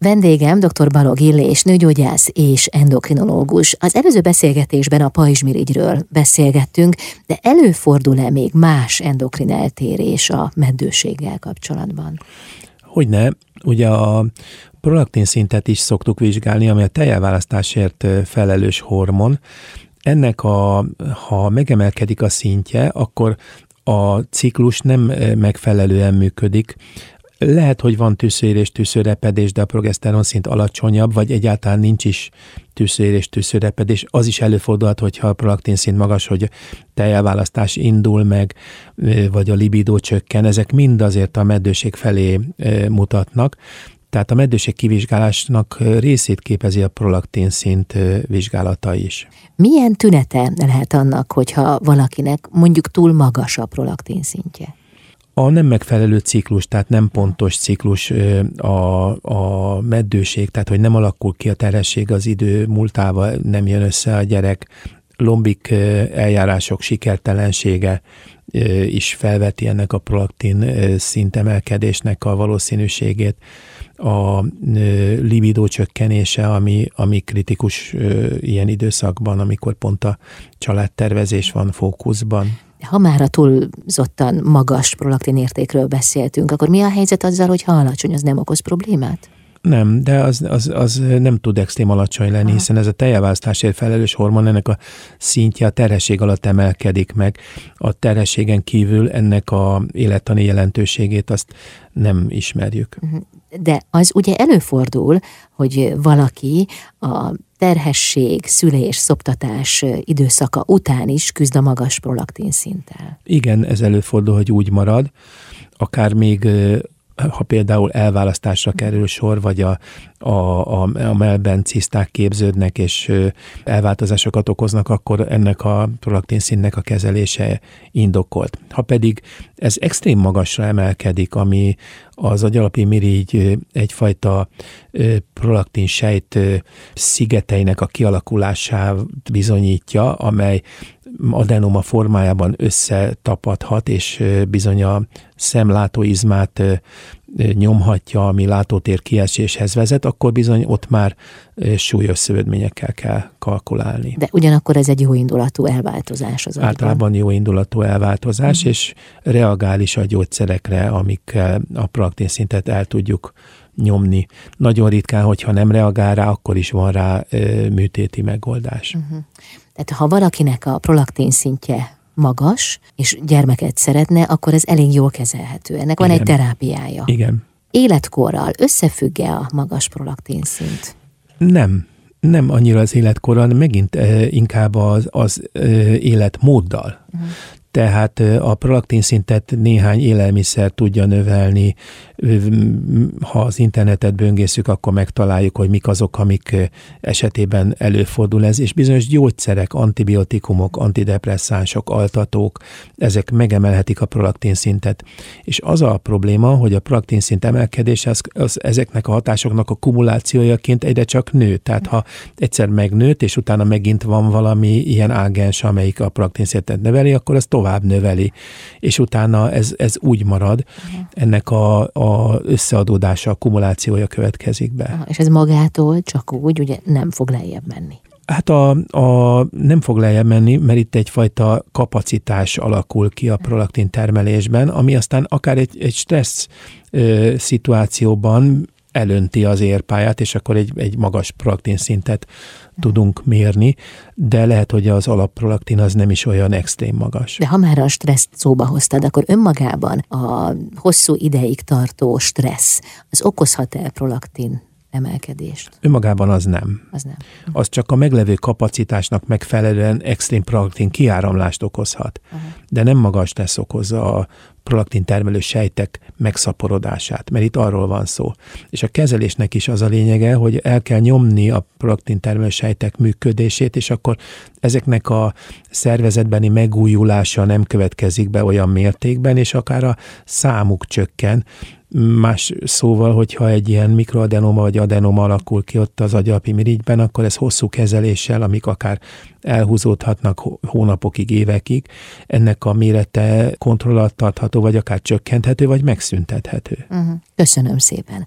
Vendégem dr. Balog Illés, nőgyógyász és endokrinológus. Az előző beszélgetésben a pajzsmirigyről beszélgettünk, de előfordul-e még más endokrin eltérés a meddőséggel kapcsolatban? Hogyne, ugye a prolaktin szintet is szoktuk vizsgálni, ami a tejelválasztásért felelős hormon. Ennek a, ha megemelkedik a szintje, akkor a ciklus nem megfelelően működik, lehet, hogy van tűzőérés, tűzőrepedés, de a progeszteron szint alacsonyabb, vagy egyáltalán nincs is tűzőérés, tűzőrepedés. Az is előfordulhat, hogyha a prolaktin szint magas, hogy tejelválasztás indul meg, vagy a libidó csökken. Ezek mind azért a meddőség felé mutatnak. Tehát a meddőség kivizsgálásnak részét képezi a prolaktin szint vizsgálata is. Milyen tünete lehet annak, hogyha valakinek mondjuk túl magas a prolaktin szintje? A nem megfelelő ciklus, tehát nem pontos ciklus a, a meddőség, tehát hogy nem alakul ki a terhesség az idő múltával, nem jön össze a gyerek, lombik eljárások sikertelensége is felveti ennek a prolaktin szintemelkedésnek a valószínűségét, a libidó csökkenése, ami, ami kritikus ilyen időszakban, amikor pont a családtervezés van fókuszban. Ha már a túlzottan magas prolaktin értékről beszéltünk, akkor mi a helyzet azzal, hogy ha alacsony, az nem okoz problémát? Nem, de az, az, az nem tud extrém alacsony lenni, hiszen ez a tejeválasztásért felelős hormon, ennek a szintje a terhesség alatt emelkedik meg. A terhességen kívül ennek a élettani jelentőségét azt nem ismerjük. Mhm. De az ugye előfordul, hogy valaki a terhesség, szülés, szoptatás időszaka után is küzd a magas prolaktin szinttel. Igen, ez előfordul, hogy úgy marad, akár még ha például elválasztásra kerül sor, vagy a, a, a, a melben ciszták képződnek, és elváltozásokat okoznak, akkor ennek a prolaktin színnek a kezelése indokolt. Ha pedig ez extrém magasra emelkedik, ami az agyalapi mirigy egyfajta prolaktin sejt szigeteinek a kialakulását bizonyítja, amely adenoma formájában összetapadhat, és bizony a szemlátóizmát nyomhatja, ami látótér kieséshez vezet, akkor bizony ott már súlyos szövődményekkel kell kalkulálni. De ugyanakkor ez egy jó indulatú elváltozás az agyban. Általában jó indulatú elváltozás, uh-huh. és reagál is a gyógyszerekre, amikkel a praktin szintet el tudjuk nyomni. Nagyon ritkán, hogyha nem reagál rá, akkor is van rá ö, műtéti megoldás. Uh-huh. Tehát ha valakinek a prolaktin szintje magas, és gyermeket szeretne, akkor ez elég jól kezelhető. Ennek van Igen. egy terápiája. Igen. Életkorral összefügg-e a magas prolaktin szint? Nem. Nem annyira az életkorral, megint eh, inkább az, az eh, életmóddal. Uh-huh tehát a prolaktin szintet néhány élelmiszer tudja növelni. Ha az internetet böngészük, akkor megtaláljuk, hogy mik azok, amik esetében előfordul ez, és bizonyos gyógyszerek, antibiotikumok, antidepresszánsok, altatók, ezek megemelhetik a prolaktin szintet. És az a probléma, hogy a prolaktin szint emelkedése az, az ezeknek a hatásoknak a kumulációjaként egyre csak nő. Tehát ha egyszer megnőtt, és utána megint van valami ilyen ágens, amelyik a prolaktin szintet növeli, akkor az tovább növeli, és utána ez, ez úgy marad, uh-huh. ennek a, a összeadódása, akkumulációja következik be. Aha, és ez magától csak úgy ugye nem fog lejjebb menni. Hát a, a, nem fog lejjebb menni, mert itt egyfajta kapacitás alakul ki a prolaktin termelésben, ami aztán akár egy, egy stressz ö, szituációban elönti az érpályát, és akkor egy, egy magas prolaktin szintet tudunk mérni, de lehet, hogy az alapprolaktin az nem is olyan extrém magas. De ha már a stresszt szóba hoztad, akkor önmagában a hosszú ideig tartó stressz, az okozhat-e prolaktin emelkedést? Önmagában az nem. Az nem. Az csak a meglevő kapacitásnak megfelelően extrém prolaktin kiáramlást okozhat. Aha. De nem maga a stressz okozza a prolaktin termelő sejtek megszaporodását, mert itt arról van szó. És a kezelésnek is az a lényege, hogy el kell nyomni a prolaktin termelő sejtek működését, és akkor ezeknek a szervezetbeni megújulása nem következik be olyan mértékben, és akár a számuk csökken, Más szóval, hogyha egy ilyen mikroadenoma vagy adenoma alakul ki ott az agyalpi mirigyben, akkor ez hosszú kezeléssel, amik akár elhúzódhatnak hónapokig, évekig, ennek a mérete kontrollat tartható, vagy akár csökkenthető, vagy megszüntethető. Uh-huh. Köszönöm szépen.